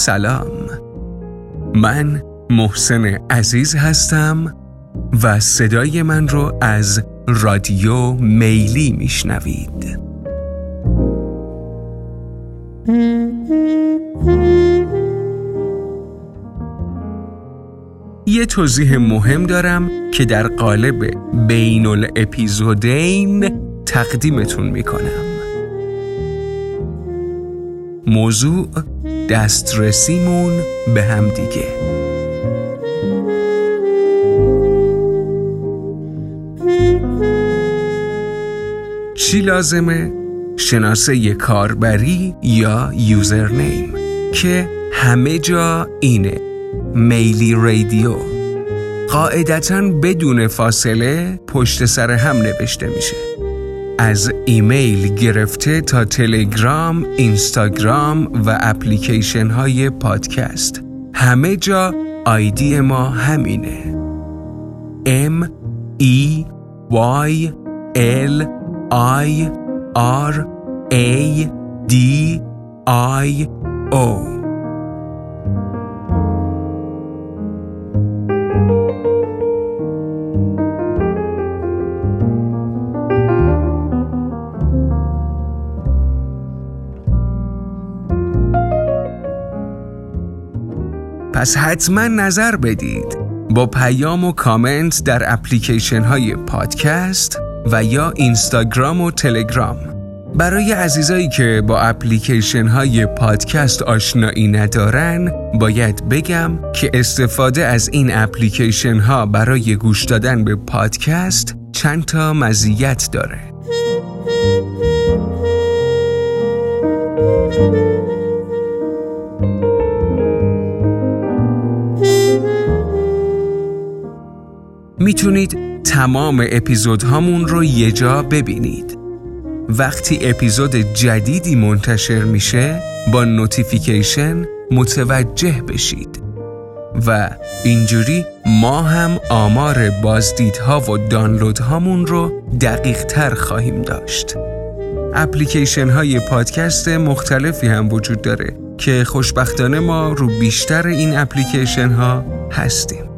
سلام. من محسن عزیز هستم و صدای من رو از رادیو میلی میشنوید. یه توضیح مهم دارم که در قالب بین الاپیزودین تقدیمتون می‌کنم. موضوع دسترسیمون به هم دیگه. چی لازمه؟ شناسه کاربری یا یوزرنیم که همه جا اینه. میلی رادیو. قاعدتا بدون فاصله پشت سر هم نوشته میشه. از ایمیل گرفته تا تلگرام، اینستاگرام و اپلیکیشن های پادکست. همه جا آیدی ما همینه. M E Y L I R A D I O. پس حتما نظر بدید. با پیام و کامنت در اپلیکیشن های پادکست و یا اینستاگرام و تلگرام. برای عزیزایی که با اپلیکیشن های پادکست آشنایی ندارن باید بگم که استفاده از این اپلیکیشن ها برای گوش دادن به پادکست چند تا مزیت داره. می‌تونید تمام اپیزودهامون رو یه جا ببینید. وقتی اپیزود جدیدی منتشر میشه با notification متوجه بشید. و اینجوری ما هم آمار بازدیدها و دانلودهامون رو دقیق تر خواهیم داشت. اپلیکیشن های پادکست مختلفی هم وجود داره که خوشبختانه ما رو بیشتر این اپلیکیشن ها هستیم.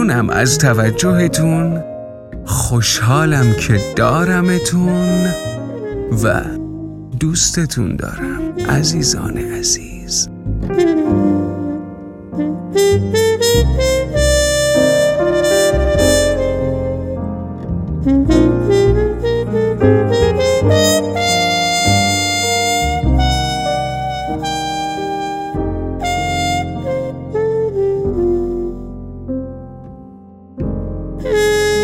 ممنونم از توجهتون. خوشحالم که دارمتون و دوستتون دارم عزیزان عزیز. Mm-hmm.